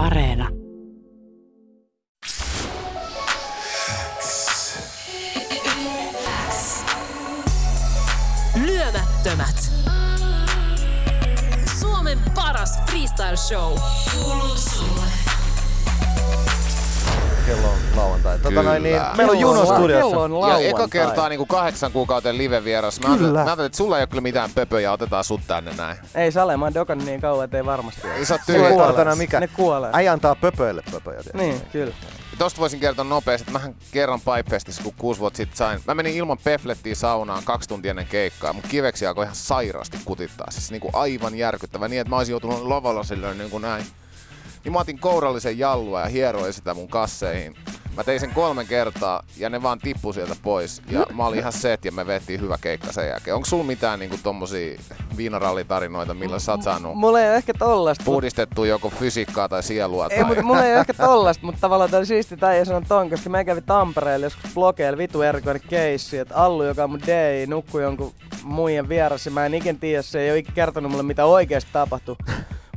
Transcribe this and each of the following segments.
Areena. Lyömättömät. Suomen paras freestyle show. Kuuluu. Tota noin, niin, meillä on Juno studiossa. on Ja eka kertaa niin kuin kahdeksan kuukauden live-vieras. Mä ajattelin, että sulla ei ole kyllä mitään pöpöjä, otetaan sut tänne näin. Ei Sale, mä oon niin kauan, että ei varmasti ole. Ei sä oot mikään. Ne kuolee. Äijä antaa pöpöille pöpöjä. Niin, kyllä. Tosta voisin kertoa nopeasti, että mähän kerran Pipefestissä, kun kuusi vuotta sitten sain. Mä menin ilman peflettiä saunaan kaksi tuntia ennen keikkaa. Mun kiveksi alkoi ihan sairaasti kutittaa. Siis niinku aivan järkyttävä niin, että mä olisin joutunut lavalla silleen niin kuin näin. Niin mä otin kourallisen jallua ja hieroin sitä mun kasseihin. Mä tein sen kolme kertaa ja ne vaan tippu sieltä pois. Ja mä olin ihan set ja me vettiin hyvä keikka sen jälkeen. Onko sulla mitään niinku tommosia viinarallitarinoita, millä sä oot saanut Mulla ei ole ehkä tollasta. puhdistettua joko fysiikkaa tai sielua? Ei, tai... mutta mulla ei ole ehkä tollasta, mutta tavallaan tää oli siisti tai ei sano ton, koska mä kävin Tampereella joskus blogeilla vitu erikoinen keissi, että Allu, joka on mun DJ, nukkui jonkun muijan vieressä. Mä en ikin tiedä, se ei ole ikinä kertonut mulle mitä oikeesti tapahtui.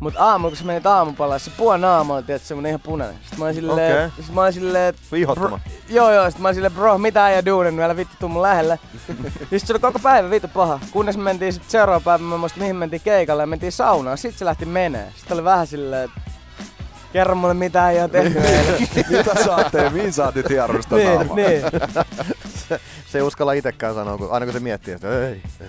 Mut aamulla, kun sä menit aamupalaan, se puoli naama oli tietysti semmonen ihan punainen. Sitten mä olin silleen, Okei. sit mä olin silleen, Vihottama. Joo joo, sit mä olin silleen, bro, mitä äijä duunin, älä vittu tuu mun lähelle. Ja sit se oli koko päivä vittu paha. Kunnes me mentiin sit seuraava päivä, mä muistan mihin mentiin keikalle ja mentiin saunaan. Sit se lähti menee. Sitten oli vähän silleen, että kerro mulle mitä äijä on tehnyt eilen. Mitä sä oot tehnyt? Mihin sä otit hierosta niin, naamaa? niin. Se ei uskalla itekään sanoa, kun, aina kun se miettii, että ei, ei.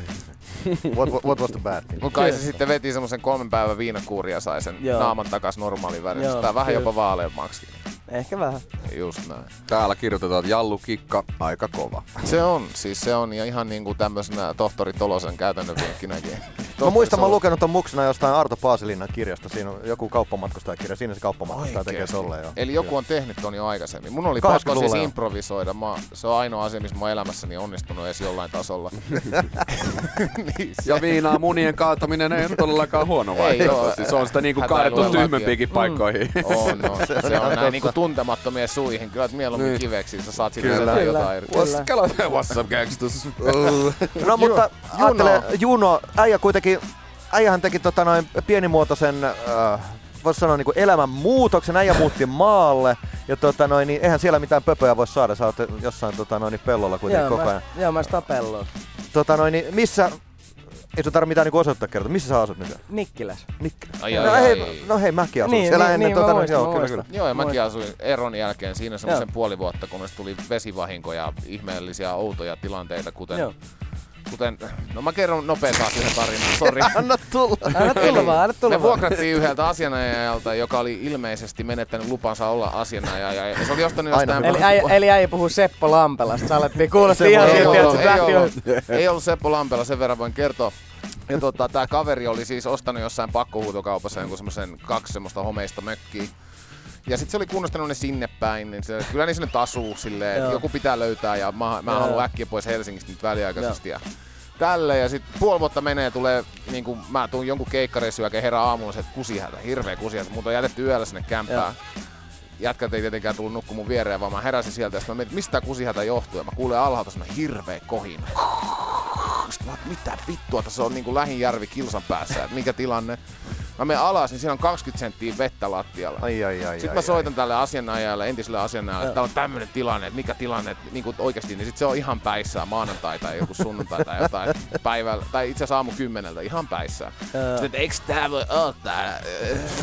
What, what, what was the bad thing? Mut kai se sitten veti semmosen kolmen päivän viinakuuria ja sai sen Joo. naaman takas normaalin värin. Joo, Tää vähän jopa vaaleammaksi. Ehkä vähän. Just näin. Täällä kirjoitetaan, että Jallu Kikka, aika kova. Se on, siis se on ja ihan niinku tämmöisenä tohtori Tolosen käytännön vinkkinäkin. Mä muistan, mä oon lukenut ton muksena jostain Arto Paasilinnan kirjasta. Siinä on joku kauppamatkustajakirja. Siinä se kauppamatkustaja tekee tolleen jo. Eli joku on tehnyt ton jo aikaisemmin. Mun oli 80-luvulla pakko siis jo. improvisoida. Mä, se on ainoa asia, missä mä oon elämässäni onnistunut edes jollain tasolla. niin Ja viinaa munien kaataminen ei ole todellakaan huono vaihtoehto. Siis se on sitä niinku kaadettu tyhmempiinkin paikkoihin. on, no, se, se on näin niinku tuntemattomien suihin. Kyllä että mieluummin Niin. kiveksi, sä saat sille Kyllä. jotain, Kyllä. jotain irti. Kyllä. What's, up gangsters? No mutta Juno. ajattele, Juno, äijä kuitenkin, äijähän teki tota noin pienimuotoisen, äh, voisi sanoa niinku elämän muutoksen, äijä muutti maalle. Ja tota noin, niin eihän siellä mitään pöpöjä voi saada, sä oot jossain tota noin, pellolla kuitenkin Joo, koko mä, ajan. joo, mä sitä pelloa. Tota noin, niin missä, ei sun tarvitse mitään niinku osoittaa kertoa, missä sä asut nyt? Nikkiläs. Nikki. Ai, no, ai, hei, ai. no hei, mäkin asun Niin, siellä niin, ennen niin, tota mä noin, muistan, joo, kyllä, kyllä. Joo, ja mäkin asuin eron jälkeen siinä semmoisen puoli vuotta, kunnes tuli vesivahinkoja, ihmeellisiä outoja tilanteita, kuten, Joo. Kuten no mä kerron nopeasti taas yhden tarinan, sori. Anna tulla. Anna tulla vaan, anna tulla Me vuokrattiin yhdeltä asianajajalta, joka oli ilmeisesti menettänyt lupansa olla asianajaja. Ja se oli ostanut jostain... Eli äijä, eli äijä puhuu Seppo Lampelasta. Sä alettiin kuulosti ihan ei, että ei, lähti ollut, ei ollut Seppo Lampela, sen verran voin kertoa. Ja tota, tää kaveri oli siis ostanut jossain pakkohuutokaupassa jonkun semmosen kaksi semmoista homeista mökkiä. Ja sitten se oli kunnostanut ne sinne päin, niin se, kyllä niin sinne tasuu silleen, että joku pitää löytää ja mä, mä haluan äkkiä pois Helsingistä nyt väliaikaisesti. Ja tälle ja sitten puoli vuotta menee, tulee niinku, mä tuun jonkun keikkareissun jälkeen herää aamulla se, kusihätä, hirveä kusihätä. Mut on jätetty yöllä sinne kämppään. Jätkät ei tietenkään tullut nukkumaan mun viereen, vaan mä heräsin sieltä ja sit mä mietin, mistä kusihätä johtuu. Ja mä kuulen alhaalta semmonen hirveä kohina. Sitten mä mitä vittua, tässä on niinku lähinjärvi kilsan päässä, että mikä tilanne. Mä menen alas, niin siinä on 20 senttiä vettä lattialla. Ai, ai, ai, Sitten ai, mä soitan tälle asianajajalle, entiselle asianajajalle, että täällä on tämmönen tilanne, että mikä tilanne, että niinku oikeasti, niin sit se on ihan päissään maanantai tai joku sunnuntai tai jotain päivällä, tai itse asiassa aamu kymmeneltä, ihan päissään. Sitten, että eikö tää voi ottaa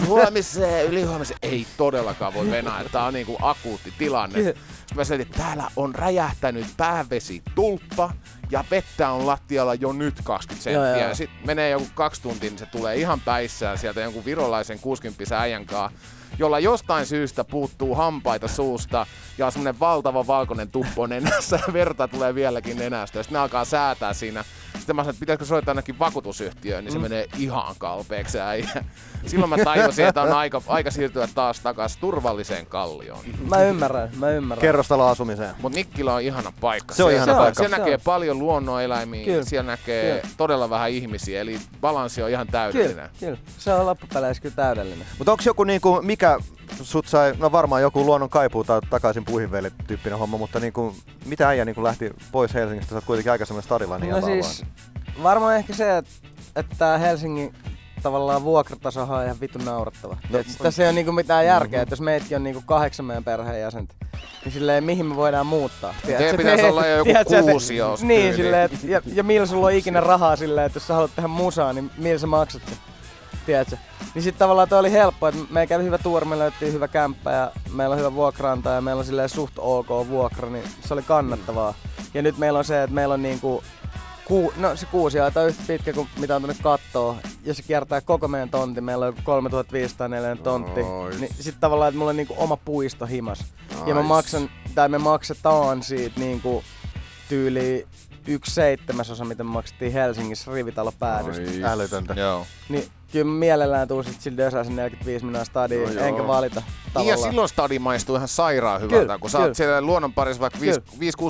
huomiseen, ylihuomiseen? Ei todellakaan voi venää, että tää on niinku akuutti tilanne. Sitten mä selitin, että täällä on räjähtänyt päävesi tulppa ja vettä on lattialla jo nyt 20 Joo, senttiä. joo. Ja sitten menee joku kaksi tuntia, niin se tulee ihan päissään sieltä jonkun virolaisen 60 äijän kaa, jolla jostain syystä puuttuu hampaita suusta ja on semmonen valtava valkoinen tuppo nenässä ja verta tulee vieläkin nenästä. Ja sitten ne alkaa säätää siinä. Sitten mä sanoin, että pitäisikö soittaa ainakin vakuutusyhtiöön, niin se menee ihan kalpeeksi se äijä. Silloin mä tajusin, että on aika, aika siirtyä taas takaisin turvalliseen kallioon. Mä ymmärrän, mä ymmärrän. Kerrostalo asumiseen. Mutta Nikkilä on ihana paikka. Se on ihana paikka. Siellä Se näkee on. paljon luonnoneläimiä, Kyllä. siellä näkee Kyllä. todella vähän ihmisiä, eli balanssi on ihan täydellinen. Kyllä, kyllä. Se on loppupeleissä kyllä täydellinen. Mutta onko joku niinku, mikä sut sai, no varmaan joku luonnon kaipuu tai takaisin puihin tyyppinen homma, mutta niinku, mitä äijä niinku lähti pois Helsingistä? Sä oot kuitenkin aika semmoinen stadilainen No siis varmaan ehkä se, että, että Helsingin tavallaan vuokratasohan on ihan vitun naurattava. No, tässä ei ole niinku mitään järkeä, mm-hmm. että jos meitkin on niinku kahdeksan meidän perheenjäsentä, niin silleen mihin me voidaan muuttaa. Teidän pitäisi olla jo joku tiedätkö, kuusi että- jos Niin, silleen, et, ja, ja millä sulla on ikinä rahaa silleen, että jos sä haluat tehdä musaa, niin millä sä maksat sen? Tiedätkö? Niin sit tavallaan toi oli helppo, että me kävi hyvä tuuri, me löyttiin hyvä kämppä ja meillä on hyvä vuokraanta ja meillä on silleen suht ok vuokra, niin se oli kannattavaa. Ja nyt meillä on se, että meillä on niinku Ku, no se kuusi on yhtä pitkä kuin mitä on tuonne kattoo. Ja se kiertää koko meidän tontti. Meillä on 3504 tontti. Nice. Niin sit tavallaan, että mulla on niinku oma puisto himas. Ja mä maksan, tai me maksetaan siitä niinku tyyli yksi seitsemäsosa, mitä me maksettiin Helsingissä rivitalo päädystä. Älytöntä. Joo. Niin kyllä mielellään tuun sit sillä Dösäsen 45 minä stadiin, No joo. enkä valita Niin ja tavallaan. silloin stadi maistuu ihan sairaan hyvältä, Kyllä, kun sä oot siellä luonnon parissa vaikka 5-6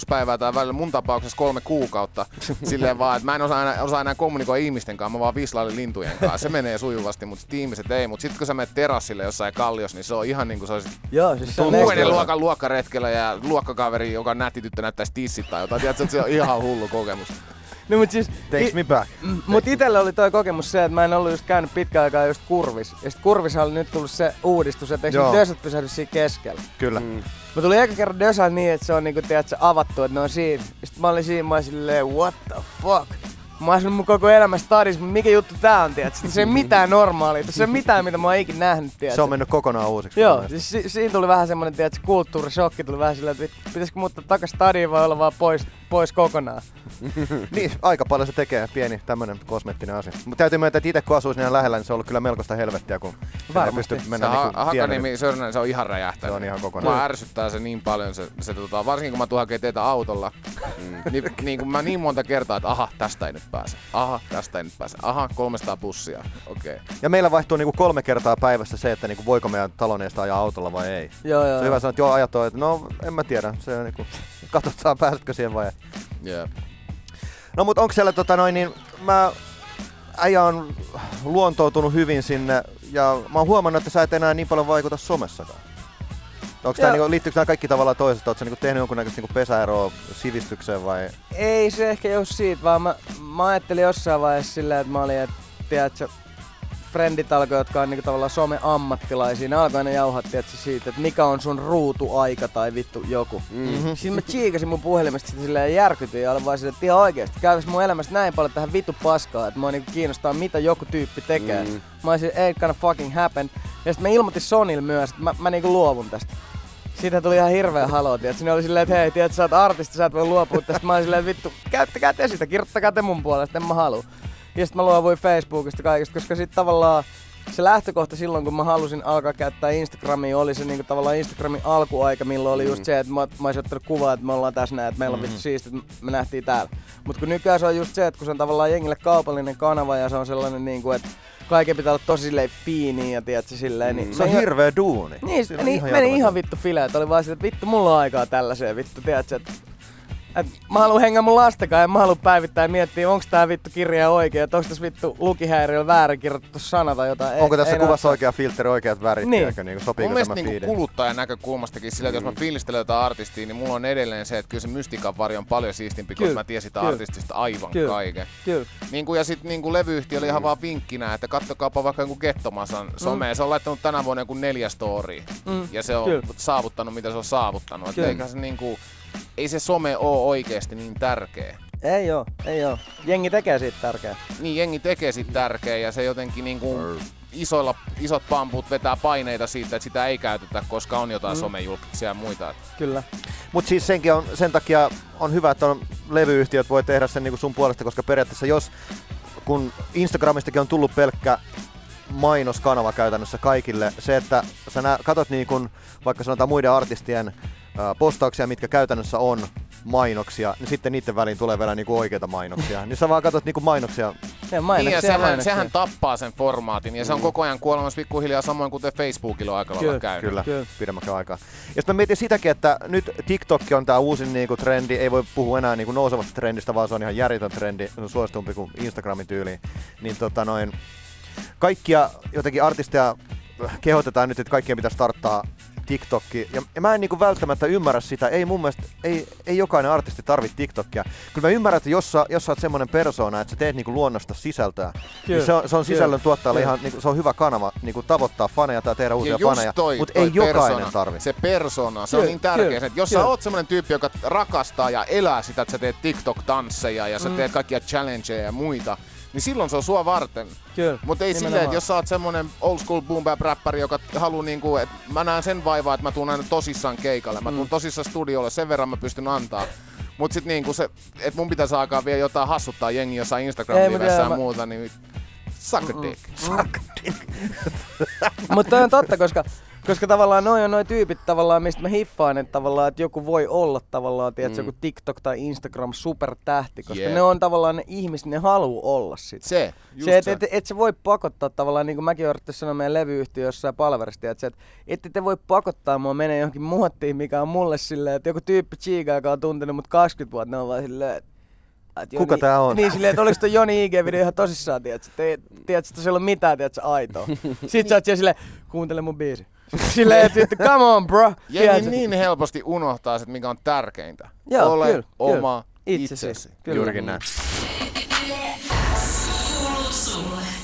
päivää tai välillä mun tapauksessa kolme kuukautta. Silleen vaan, että mä en osaa enää, osaa enää kommunikoida ihmisten kanssa, mä vaan vislailen lintujen kanssa. Se menee sujuvasti, mutta sit ihmiset ei. Mutta sitten kun sä menet terassille jossain kalliossa, niin se on ihan niin kuin se olisi Joo, siis se on luokan luokkaretkellä ja luokkakaveri, joka on nätti tyttö näyttäisi tissit tai jotain. Tiedätkö, se on ihan hullu kokemus. No, mut siis, Takes me back. Mm, Mut itellä oli toi kokemus se, että mä en ollut just käynyt pitkään aikaa just kurvis. Ja sit kurvissa oli nyt tullut se uudistus, että eikö dösät pysähdy siinä keskellä. Kyllä. Mm. Mä tulin eka kerran dösään niin, että se on niinku, tiedätkö, avattu, että ne on siinä. Ja sit mä olin siinä, mä olin silleen, what the fuck? Mä oon mun koko elämä mutta mikä juttu tää on, tiedätkö? Se ei mitään normaalia, se ei mitään, mitä mä oon ikinä nähnyt, tiedätkö? Se on mennyt kokonaan uusiksi. Joo, siis si- siinä tuli vähän semmonen, tiedätkö, kulttuurishokki tuli vähän silleen, että pitäisikö muuttaa takas stadiin vai olla vaan pois, pois kokonaan. Niin, aika paljon se tekee, pieni tämmönen kosmettinen asia. Mutta täytyy myöntää, että itse kun asuisi niin lähellä, niin se on ollut kyllä melkoista helvettiä, kun ei Varmasti. pysty Se mennä ha- niinku Sörnäinen, se on ihan räjähtänyt. Se on ihan kokonaan. Mua ärsyttää se niin paljon, se, se tota, varsinkin kun mä tuun hakemaan teitä autolla, Mm. niin, niin kun mä niin monta kertaa, että aha, tästä ei nyt pääse. Aha, tästä ei nyt pääse. Aha, 300 bussia. Okei. Okay. Ja meillä vaihtuu niinku kolme kertaa päivässä se, että niinku voiko meidän talon edestä ajaa autolla vai ei. Joo, joo. Se on hyvä sanoa, että joo, ajat on, että no en mä tiedä. Se on niinku, katsotaan pääsetkö siihen vai ei. Yeah. No mut onko siellä tota noin, niin mä äijä on luontoutunut hyvin sinne ja mä oon huomannut, että sä et enää niin paljon vaikuta somessakaan. Onko tää niinku, liittyykö nämä kaikki tavallaan toisesta? Oletko niinku tehnyt jonkunnäköistä niinku pesäeroa sivistykseen vai? Ei se ehkä jos siitä, vaan mä, mä ajattelin jossain vaiheessa silleen, että mä olin, että tiedätkö, frendit alkoi, jotka on niinku tavallaan some-ammattilaisia, ne alkoi aina jauhaa tiedätkö, siitä, että mikä on sun ruutuaika tai vittu joku. Mm-hmm. Sitten mä chiikasin mun puhelimesta sitä silleen järkytyin ja olin vaan silleen, että ihan oikeesti, käytäis mun elämästä näin paljon tähän vittu paskaa, että mua niinku kiinnostaa mitä joku tyyppi tekee. Mm. Mä olisin, ain't gonna fucking happen. Ja sitten mä ilmoitin Sonille myös, että mä, mä niinku luovun tästä. Siitä tuli ihan hirveä haloo, tiedät. Sinne oli silleen, että hei, tiedät, sä oot artisti, sä et voi luopua tästä. Mä olin silleen, vittu, käyttäkää te sitä, kirjoittakaa te mun puolesta, en mä halua. Ja sitten mä luovuin Facebookista kaikesta, koska sitten tavallaan se lähtökohta silloin, kun mä halusin alkaa käyttää Instagramia, oli se niinku tavallaan Instagramin alkuaika, milloin oli just se, että mä, mä olisin ottanut kuvaa, että me ollaan tässä näin, että meillä on vittu siistiä, että me nähtiin täällä. Mutta kun nykyään se on just se, että kun se on tavallaan jengille kaupallinen kanava ja se on sellainen niinku, että kaiken pitää olla tosi silleen fiiniä ja tiedätkö silleen, niin Se on hirveä duuni. niin, niin ihan meni ihan vittu fileet. Oli vaan silleen, että vittu mulla on aikaa tällaiseen vittu, tiedätkö, että et mä haluan hengää mun lastakaan ja mä haluan päivittää ja miettiä, onko tää vittu kirja oikein, että onko tässä vittu lukihäiriöllä väärin kirjoitettu sana tai jotain. Ei- Onko tässä ei kuvassa näy- oikea filteri, oikeat värit, Niin. tiedätkö, niinku, sopiiko Mun mielestä tämä niinku kuluttajan näkökulmastakin sillä, että jos mä fiilistelen jotain artistia, niin mulla on edelleen se, että kyllä se mystiikan varjo on paljon siistimpi, koska mä tiesin sitä kyllä. artistista aivan Kyllä. kaiken. Kyllä. Niin kuin, ja sitten niin kuin levyyhtiö oli ihan vaan vinkkinä, että kattokaapa vaikka jonkun Gettomasan someen. Se on laittanut tänä vuonna joku neljä story. Mm. Ja se on Kyllä. saavuttanut, mitä se on saavuttanut. Et Kyllä. eikä se niin kuin, ei se some oo oikeesti niin tärkeä. Ei oo, ei oo. Jengi tekee siitä tärkeää. Niin jengi tekee sit tärkeä ja se jotenkin niin kuin isoilla, isot pamput vetää paineita siitä, että sitä ei käytetä, koska on jotain mm. somejulkisia ja muita. Et Mutta Mut siis senkin on, sen takia on hyvä, että on levyyhtiöt voi tehdä sen niinku sun puolesta, koska periaatteessa jos, kun Instagramistakin on tullut pelkkä mainoskanava käytännössä kaikille, se, että sä nä, katot niin kun, vaikka sanotaan muiden artistien postauksia, mitkä käytännössä on mainoksia, niin sitten niiden väliin tulee vielä niinku oikeita mainoksia. niin sä vaan katot niinku mainoksia. Ja niin, ja mainoksia, sehän, mainoksia. sehän tappaa sen formaatin ja se on koko ajan kuolemassa pikkuhiljaa samoin kuten Facebookilla on aika lailla Kyllä, käynyt. Kyllä, Kyllä. pidemmäkään aikaa. Ja sitten mä mietin sitäkin, että nyt TikTok on tää uusin niinku trendi, ei voi puhua enää niinku nousevasta trendistä, vaan se on ihan järjetön trendi, se on suositumpi kuin Instagramin tyyli. Niin tota noin, kaikkia jotenkin artisteja kehotetaan nyt, että kaikkien pitäisi starttaa TikTokki. Ja, ja mä en niinku välttämättä ymmärrä sitä. Ei mun mielestä, ei, ei jokainen artisti tarvitse TikTokia. Kyllä mä ymmärrän, että jos sä, jos sä oot semmonen persona, että sä teet niinku luonnosta sisältöä, Kyllä, niin se on, se on sisällön kyllä, tuottajalle kyllä. ihan, niinku, se on hyvä kanava niinku tavoittaa faneja tai tehdä uusia Ja just faneja, toi, mutta toi ei jokainen persona, tarvitse. Se persona, se on Kyllä, niin tärkeä. kyllä, jos kyllä. sä oot semmonen tyyppi, joka rakastaa ja elää sitä, että sä teet TikTok-tansseja ja sä Mm. teet kaikkia challengeja ja muita, niin silloin se on sua varten. Kyllä. Mutta ei silleen, että jos sä oot semmonen old school boom bap räppäri, joka haluu niinku, että mä näen sen vaivaa, että mä tuun aina tosissaan keikalle. Mä tuun Mm. tosissaan studiolle, sen verran mä pystyn antaa. Mut sit niinku se, että mun pitäisi alkaa vielä jotain hassuttaa jengi jossain instagram Ei, mut livessä ja mä- muuta, niin suck a dick. Mutta toi on totta, koska, koska tavallaan noi on noi tyypit tavallaan, mistä mä hiffaan, että tavallaan, että joku voi olla tavallaan, tiedätkö, Mm. joku TikTok tai Instagram supertähti, koska Jep. ne on tavallaan ne ihmiset, ne haluu olla sit. Se, just se, et, se. et, et, sä voi pakottaa tavallaan, niin kuin mäkin yrittänyt sanoa meidän levyyhtiössä ja palverista, että, et, ette te voi pakottaa mua menee johonkin muottiin, mikä on mulle silleen, että joku tyyppi Chiga, joka on tuntenut mut 20 vuotta, ne on vaan silleen, että et Kuka tää on? Niin silleen, että oliks toi Joni IG-video ihan tosissaan, tiedätkö? Tiedätkö, että siellä on mitään, tiedätkö, aitoa. Sit sä oot siellä silleen, kuuntele mun biisi. Silleen, että come on bro. Jengi niin helposti unohtaa se, mikä on tärkeintä. Joo, Ole kyllä, oma kyllä. itsesi. Itsesi. Kyllä. Juurikin näin.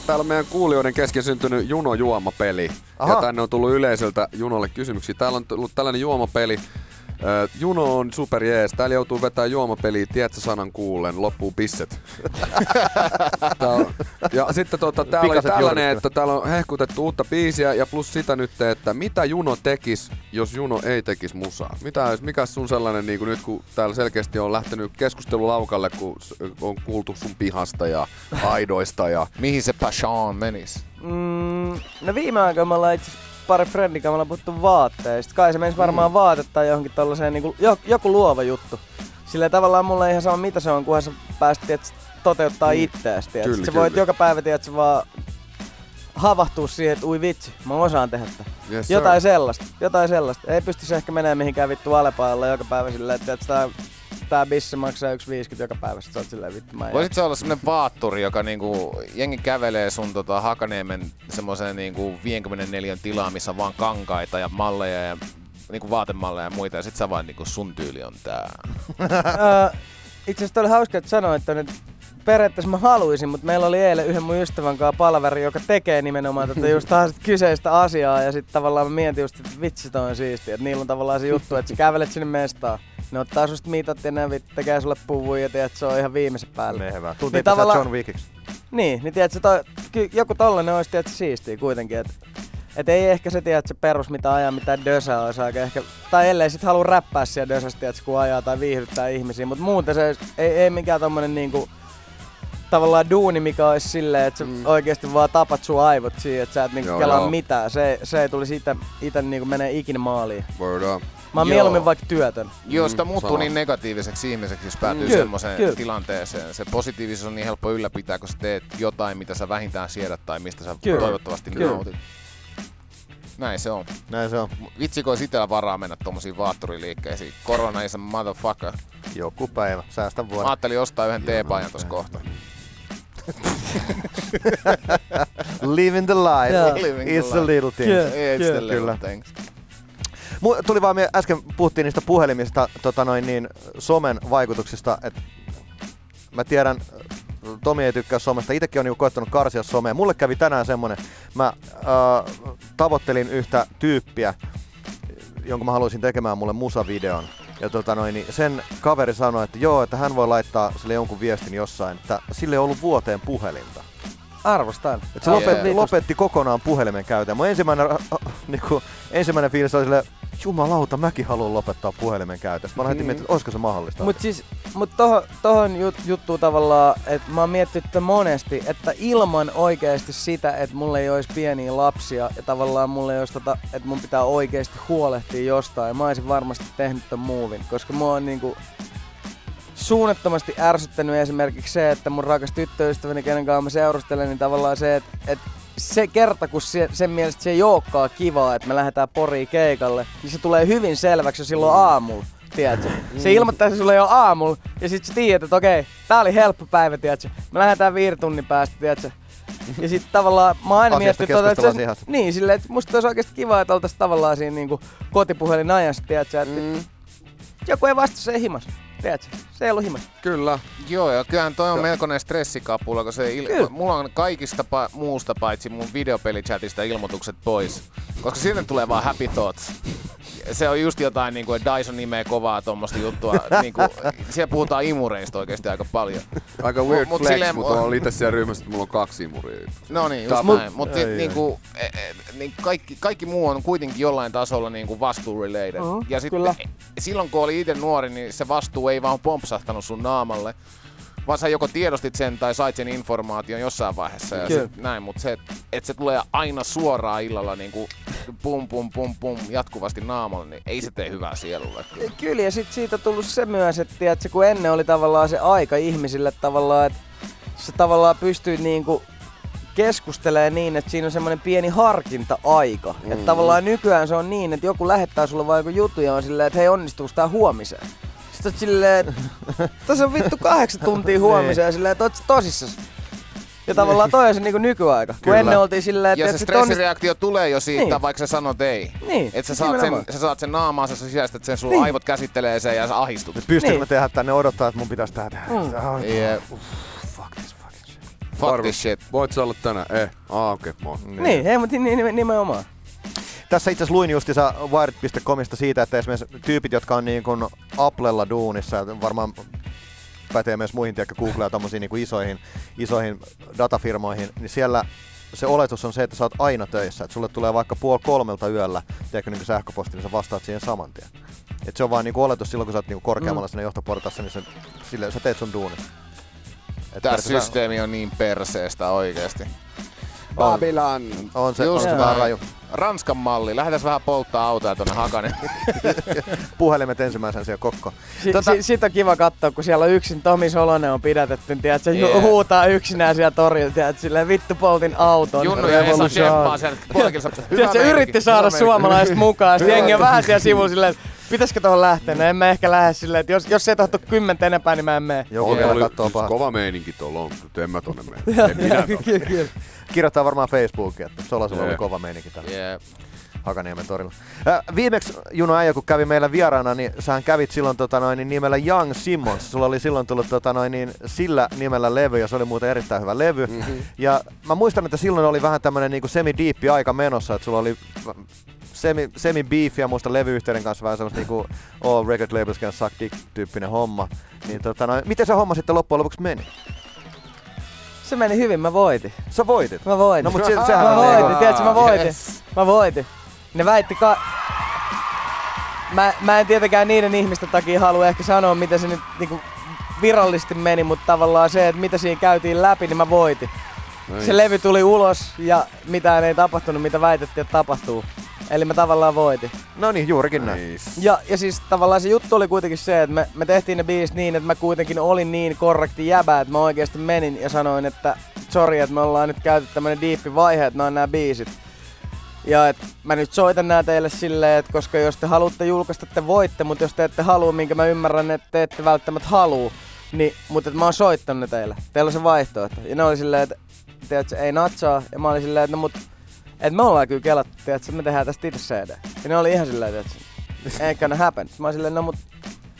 Täällä on meidän kuulijoiden kesken syntynyt Juno juomapeli. Aha. Ja tänne on tullut yleisöltä Junolle kysymyksiä. Täällä on tullut tällainen juomapeli. Ö, Juno on super jees. Täällä joutuu vetämään juomapeliä, tiedätkö sanan kuulen, loppuu pisset. On, ja sitten tota, täällä oli Pikaset tällainen, että täällä on hehkutettu uutta biisiä ja plus sitä nyt, että mitä Juno tekis, jos Juno ei tekis musaa? Mitä, mikä sun sellainen, niin kuin nyt kun täällä selkeästi on lähtenyt keskustelu laukalle, kun on kuultu sun pihasta ja aidoista ja Mihin se passion menis? Mm, no viime aikoina me ollaan itse asiassa pari friendin kanssa me ollaan puhuttu vaatteista. Kai se menisi varmaan vaate tai johonkin tollaseen niinku, jo, joku luova juttu. Sillä tavallaan mulla ei ihan sama mitä se on, kunhan sä pääst tiedät, toteuttaa mm. itseäsi. Tiedät. Kyllä, sä voit joka päivä tiedät, vaan havahtua siihen, että ui vitsi, mä osaan tehdä tätä. Yes, Jotain sellaista, jotain sellaista. Ei pystyisi ehkä menemään mihinkään vittu alepaalla joka päivä silleen, että tää, tää bissi maksaa 1,50 joka päivä. Sit sä oot silleen vittu mä Voisit sä olla semmonen vaatturi, joka niinku, jengi kävelee sun tota, Hakaniemen semmoiseen niinku 54 tilaan, missä on vaan kankaita ja malleja ja niinku vaatemalleja ja muita, ja sit sä vaan niinku sun tyyli on tää. Itse asiassa oli hauska, että sanoit, että nyt periaatteessa mä haluaisin, mutta meillä oli eilen yhden mun ystävän kanssa palaveri, joka tekee nimenomaan tätä just taas kyseistä asiaa ja sitten tavallaan mä mietin just, että vitsi toi on siistiä, että niillä on tavallaan se juttu, että sä kävelet sinne mestaan. Ne ottaa susta mitat ja ne tekee sulle puvun ja tiedät, se on ihan viimeisen päälle. Mehevää. Niin Tuntiinko sä tavallaan- John Wickiksi? Niin, niin tiedätkö, toi, ky, joku tollanen olisi tiedätkö, siistiä kuitenkin, että et ei ehkä se tiedä, se perus mitä ajaa, mitä dösää olisi aika ehkä, tai ellei sit halua räppää siellä dösässä, tiedätkö, kun ajaa tai viihdyttää ihmisiä, mutta muuten se ei, ei mikään tommonen niinku, tavallaan duuni, mikä olisi silleen, että sä mm. oikeesti vaan tapat sun aivot siihen, että sä et niinku Joo, kelaa joo. mitään. Se, se ei tulisi ite, ite niinku menee ikinä maaliin. Word up. Mä oon Joo. mieluummin vaikka työtön. Joo, sitä Mm, muuttuu sama. niin negatiiviseksi ihmiseksi, jos päätyy Kyllä, semmoiseen tilanteeseen. Se positiivisuus on niin helppo ylläpitää, kun sä teet jotain, mitä sä vähintään siedät tai mistä sä Kyllä, toivottavasti kyllä. nautit. Näin se on. Näin se on. Vitsi, kun itellä varaa mennä tommosiin vaatturiliikkeisiin. Korona is a motherfucker. Joku päivä. Säästä Mä vuoden. ajattelin ostaa yhden teepaijan tossa kohta. Living the life. Joo. Living the It's life. a little thing. Kyllä. It's the little Kyllä. things. Tuli vaan, me äsken puhuttiin niistä puhelimista, tota noin niin, somen vaikutuksista, että mä tiedän, Tomi ei tykkää somesta, itsekin on niinku koettanut karsia somea. Mulle kävi tänään semmonen, mä äh, tavoittelin yhtä tyyppiä, jonka mä haluaisin tekemään mulle musavideon. Ja tota noin, niin sen kaveri sanoi, että joo, että hän voi laittaa sille jonkun viestin jossain, että sille ei ollut vuoteen puhelinta. Arvostan. Et se Yeah. lopetti, kokonaan puhelimen käytön. Mun ensimmäinen, äh, äh, niinku, ensimmäinen fiilis oli silleen, jumalauta, mäkin haluan lopettaa puhelimen käytön. Mä lähdin Mm. miettimään, että olisiko se mahdollista. Mut siis, mut tohon, tohon jut, juttuun tavallaan, että mä oon miettinyt monesti, että ilman oikeasti sitä, että mulla ei olisi pieniä lapsia ja tavallaan mulla ei olisi tota, että mun pitää oikeasti huolehtia jostain, mä olisin varmasti tehnyt tämän muuvin, koska mua on niinku suunnattomasti ärsyttänyt esimerkiksi se, että mun rakas tyttöystäväni, kenen kanssa mä seurustelen, niin tavallaan se, että, että se kerta, kun se, sen mielestä se ei olekaan kivaa, että me lähdetään Poriin keikalle, niin se tulee hyvin selväksi jo silloin aamulla. Tiedätkö? Se ilmoittaa se sulle jo aamulla ja sit sä tiedät, että okei, tää oli helppo päivä, tiedätkö? Me lähdetään viiden tunnin päästä, tiedätkö? Ja sitten tavallaan mä oon aina miettinyt, tota, että se, siihen. niin, silleen, että musta olisi oikeasti kiva, että oltaisiin tavallaan siinä niinku kotipuhelin ajassa, tiedätkö, että Mm, joku ei vasta, se himas. Tiedätkö? Se ei ollut himas. kyllä. Joo, ja kyllähän toi on melkoinen stressikapula, kun se il- Kyllä. mulla on kaikista pa- muusta paitsi mun videopelichatista ilmoitukset pois. Koska sinne tulee vaan happy thoughts. Se on just jotain, niin kuin Dyson nimeä kovaa tuommoista juttua. niin kuin, siellä puhutaan imureista oikeasti aika paljon. Aika weird Mut flex, silleen- mutta on itse siellä ryhmässä, että mulla on kaksi imuria. No niin, just Tää- näin. Mutta niin kuin, e, e, niin kaikki, kaikki muu on kuitenkin jollain tasolla niin kuin vastuu-related. Mhm, ja sitten kyllä. silloin kun oli itse nuori, niin se vastuu ei vaan pompsahtanut sun naamalle. Vaan sä joko tiedostit sen tai sait sen informaation jossain vaiheessa ja Kyllä. sit näin, mutta se, että et se tulee aina suoraan illalla niin kuin pum pum pum pum jatkuvasti naamalle, niin ei se tee hyvää sielulle. Kyllä. Kyllä, ja sitten siitä tullut se myös, että tiedätkö, kun ennen oli tavallaan se aika ihmisille tavallaan, että se tavallaan pystyy niinku keskustelemaan niin, että siinä on semmoinen pieni harkinta-aika. Mm. Että tavallaan nykyään se on niin, että joku lähettää sulle vaan joku juttu ja on silleen, että hei onnistuuko tää huomiseen? Sitten oot silleen, tässä on vittu kahdeksan tuntia huomiseen ja silleen, että oot sä tosissas. Ja tavallaan toi on se niinku nykyaika. Kun Kyllä. ennen oltiin silleen, että Ja se stressireaktio tulee jo siitä, Niin. vaikka sä sanot ei. Niin, Että sä, saat sen, sä saat sen naamaan, sä sisäistät sen, sun Niin. aivot käsittelee sen ja sä ahdistut. Pystyykö Niin. mä tehdä tänne odottaa, että mun pitäisi tää tehdä? Mm. Ah, Yeah. Fuck this fucking shit. Fuck Arvo, this shit. Voit sä olla tänään? Eh. Ah, okei, okay, moi. Niin, ei, mutta ni- nimenomaan. Tässä itse asiassa luin justissa Wired.comista siitä, että esimerkiksi tyypit, jotka on niin kuin Applella duunissa, varmaan pätee myös muihin, tiedätkö, Google ja tommosiin niin kuin isoihin, isoihin datafirmoihin, niin siellä se oletus on se, että sä oot aina töissä. Että sulle tulee vaikka puoli kolmelta yöllä, tiedätkö, niin sähköposti, niin sä vastaat siihen saman tien. Et se on vaan niin kuin oletus silloin, kun sä oot niin korkeammalla mm. siinä johtoportassa, niin se, sille, sä teet sun duunin. Periaatteessa systeemi on niin perseestä oikeesti. Babylon. On se, Just on se vähän raju. Ranskan malli. Lähdetään vähän polttaa autoja tonne Hakanen. Puhelimet ensimmäisen siellä kokko. Si- Tota- si- sit on kiva katsoa, kun siellä on yksin Tomi Solonen on pidätetty, niin tiedät, se Yeah. huutaa yksinään siellä torilla, tiedät, silleen vittu poltin auton. Junnu ja Esa sieltä puolikilsa. Tiedät, se yritti saada suomalaiset mukaan, sitten jengi on vähän siellä sivulla silleen, että pitäisikö tuohon lähteä? No en mä ehkä lähde silleen, että jos, jos se ei tahto kymmentä enempää, niin mä en mene. Joku On, vielä oli, kattoo pahaa. kova meininki tuolla on, mutta en mä tonne mene. En minä tonne. Kirjoittaa varmaan Facebookiin, että Solasella oli Jee. kova meininki täällä. Yeah. Hakaniemen torilla. Äh, viimeksi Juno Äijä, kun kävi meillä vieraana, niin sähän kävit silloin tota noin, niin nimellä Young Simmons. Sulla oli silloin tullut tota noin, niin sillä nimellä levy, ja se oli muuten erittäin hyvä levy. Mm-hmm. Ja mä muistan, että silloin oli vähän tämmönen niin semi-diippi aika menossa, että sulla oli semi, semi-beefia muista levyyhtiöiden kanssa vähän semmoista niinku all record labels can suck dick tyyppinen homma. Niin tota noin, miten se homma sitten loppujen lopuksi meni? Se meni hyvin, mä voitin. Sä voitit. Mä voitin. No mut se, sehän mä voitin, niinku- tiedätkö, mä voitin. Yes. Mä voitin. Ne väitti ka... Mä, mä en tietenkään niiden ihmisten takia halua ehkä sanoa, mitä se nyt niinku virallisesti meni, mutta tavallaan se, että mitä siinä käytiin läpi, niin mä voitin. Nice. Se levy tuli ulos ja mitään ei tapahtunut, mitä väitettiin, että tapahtuu. Eli mä tavallaan voitin. No niin, juurikin näin. Nice. Ja, ja siis tavallaan se juttu oli kuitenkin se, että me, me tehtiin ne biisit niin, että mä kuitenkin olin niin korrekti jäbä, että mä oikeasti menin ja sanoin, että sori, että me ollaan nyt käyty tämmönen diippi vaihe, että ne on nämä biisit. Ja et mä nyt soitan nää teille silleen, että koska jos te haluatte julkaista, te voitte, mutta jos te ette halua, minkä mä ymmärrän, että te ette välttämättä halua, niin, mutta mä oon soittanut ne teille. Teillä on se vaihtoehto. Ja ne oli silleen, että tiedätkö, ei natsaa. Ja mä olin silleen, että no mut, et me ollaan kyllä kelattu, tiedätkö, me tehdään tästä itse CD. Ja ne oli ihan silleen, tiedätkö, ain't gonna happen. Mä olin silleen, no mut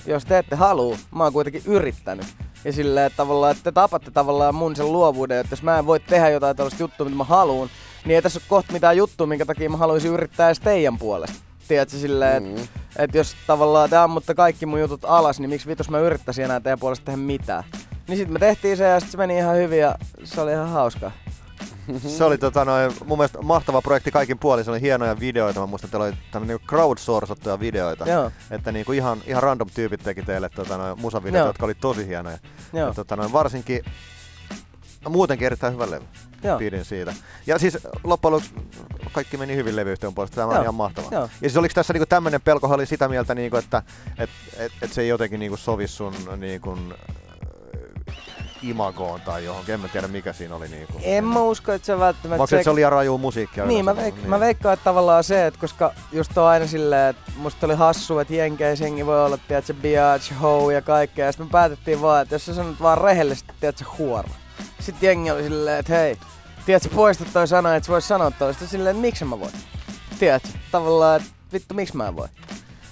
jos te ette halua, mä oon kuitenkin yrittänyt. Ja silleen, että tavallaan, että te tapatte tavallaan mun sen luovuuden, että jos mä en voi tehdä jotain tällaista juttua, mitä mä haluan, niin ei tässä ole kohta mitään juttua, minkä takia mä haluaisin yrittää edes teidän puolesta. Tiedätkö silleen, että Mm. et jos tavallaan te ammutte kaikki mun jutut alas, niin miksi vitus mä yrittäisin enää teidän puolesta tehdä mitään. Niin sitten me tehtiin se ja sit se meni ihan hyvin ja se oli ihan hauskaa. Se oli tota, noin, mun mielestä mahtava projekti kaikin puolin. Se oli hienoja videoita. Mä muistan, että teillä oli tämmönen niinku crowdsourcattuja videoita. Joo, Että niinku ihan, ihan random tyypit teki teille tota, noin, musavideoita, Joo. jotka oli tosi hienoja. joo, Ja, tota, noin, varsinkin no, muutenkin erittäin hyvä levy. joo. Pidin siitä. Ja siis loppujen lopuksi kaikki meni hyvin levyyhtiön puolesta. Tämä on ihan mahtavaa. Joo. Ja siis oliko tässä niinku tämmönen pelko, oli sitä mieltä, niinku, että et, et, et se ei jotenkin niinku sovi sun niinku, imagoon tai johonkin. En mä tiedä mikä siinä oli. Niinku. En mä usko, että se välttämättä... Vai se, se oli liian raju musiikkia? Niin, mä, veik- mä veikkaan, että tavallaan se, että koska just on aina silleen, että musta oli hassu, että jenkeissä jengi voi olla, tiedätkö, biatch, hoe ja kaikkea. Ja sitten me päätettiin vaan, että jos sä sanot vaan rehellisesti, tiedätkö, huora. Sitten jengi oli silleen, että hei, tiedätkö, poistat toi sana, että sä vois sanoa toista silleen, että miksi mä voin. Tiedätkö, tavallaan, että vittu, miksi mä en voi.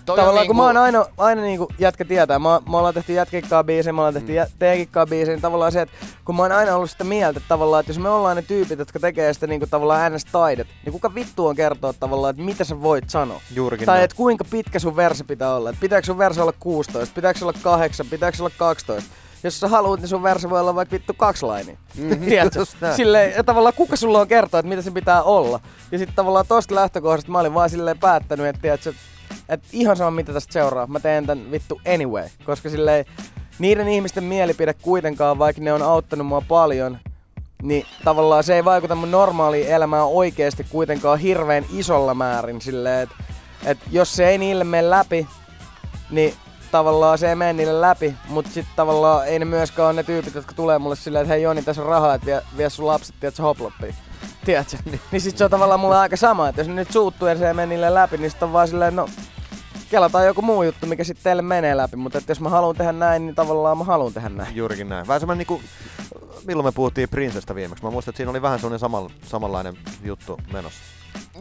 Toi Tavallaan on kun niinku- mä oon aina, aina niinku jätkä tietää, mä, mä ollaan tehty jätkikkaa biisejä, mä ollaan tehty mm. teekikkaa biisejä, niin tavallaan se, että kun mä oon aina ollut sitä mieltä, että tavallaan, että jos me ollaan ne tyypit, jotka tekee sitä niinku tavallaan ns taidet, niin kuka vittu on kertoa tavallaan, että mitä sä voit sanoa? Juurikin Tai että kuinka pitkä sun verse pitää olla, että pitääkö sun verse olla 16, pitääkö olla 8, pitääkö olla 12. Jos sä haluat, niin sun verse voi olla vaikka vittu kaksi lainia. Mm-hmm. Silleen, ja tavallaan kuka sulla on kertoa, että mitä se pitää olla. Ja sitten tavallaan tosta lähtökohdasta mä olin vaan silleen päättänyt, että tiedätkö, että ihan sama mitä tästä seuraa, mä teen tän vittu anyway. Koska silleen niiden ihmisten mielipide kuitenkaan, vaikka ne on auttanut mua paljon, niin tavallaan se ei vaikuta mun normaaliin elämään oikeasti kuitenkaan hirveän isolla määrin silleen, että et jos se ei niille mene läpi, niin tavallaan se ei mene niille läpi, mutta sitten tavallaan ei ne myöskään ole ne tyypit, jotka tulee mulle silleen, että hei Joni, tässä on rahaa, että vie, vie sun lapset, tiedätkö, hoploppiin. Tiedätkö? niin sit se on tavallaan mulle aika sama, että jos nyt suuttuu ja se ei mene niille läpi, niin sit on vaan silleen, no kelataan joku muu juttu, mikä sitten teille menee läpi, mutta jos mä haluan tehdä näin, niin tavallaan mä haluan tehdä näin. Juurikin näin. Vähän semmoinen niinku, milloin me puhuttiin Princestä viimeksi. Mä muistan, että siinä oli vähän semmoinen samanlainen juttu menossa.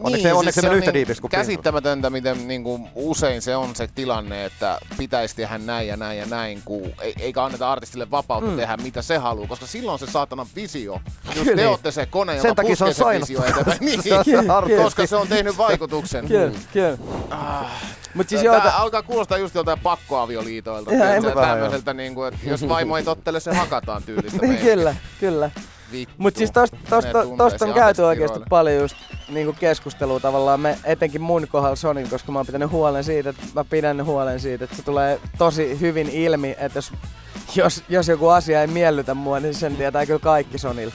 Onneksi, se, onneksi se on yhtä niin kuin. Käsittämätöntä, miten niin kuin usein se on se tilanne, että pitäisi tehdä näin ja näin ja näin, kun ei, eikä anneta artistille vapautta mm. tehdä mitä se haluaa, koska silloin se saatana visio. Just te olette se kone, joka Sen takia se on se visio eteenpäin. Niin, koska se on tehnyt vaikutuksen. Kyllä, kyllä. Mut siis ta- alkaa kuulostaa just joltain pakkoavioliitoilta. Ihan tämmöiseltä, niin kuin, että jos vaimo ei tottele, se hakataan tyylistä. niin, kyllä, kyllä. Vittu. Mut siis tosta, tosta, tosta on käyty oikeasti paljon just niinku keskustelua tavallaan, me, etenkin mun kohdalla Sonin, koska mä oon pitänyt huolen siitä, että mä pidän huolen siitä, että se tulee tosi hyvin ilmi, että jos, jos, jos joku asia ei miellytä mua, niin sen tietää kyllä kaikki Sonilla.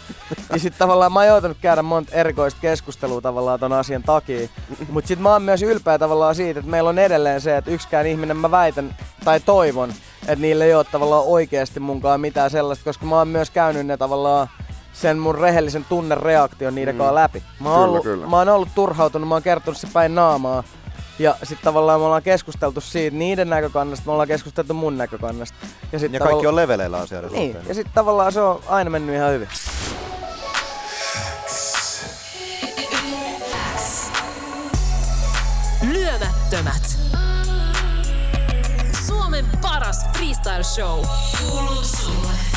Ja sit tavallaan mä oon joutunut käydä monta erikoista keskustelua tavallaan ton asian takia. Mut sit mä oon myös ylpeä tavallaan siitä, että meillä on edelleen se, että yksikään ihminen mä väitän tai toivon, että niillä ei ole tavallaan oikeasti munkaan mitään sellaista, koska mä oon myös käynyt ne tavallaan sen mun rehellisen tunnereaktion niiden kanssa läpi. Mä oon, Kyllä, ollut, kyllä. mä oon ollut turhautunut, mä oon kertonut se päin naamaa. Ja sitten tavallaan me ollaan keskusteltu siitä niiden näkökannasta, me ollaan keskusteltu mun näkökannasta. Ja, sit Ja kaikki on leveleillä asioiden Niin, suhteen. ja sitten tavallaan se on aina mennyt ihan hyvin. Lyömättömät. Suomen paras freestyle show. Kuuluu sulle.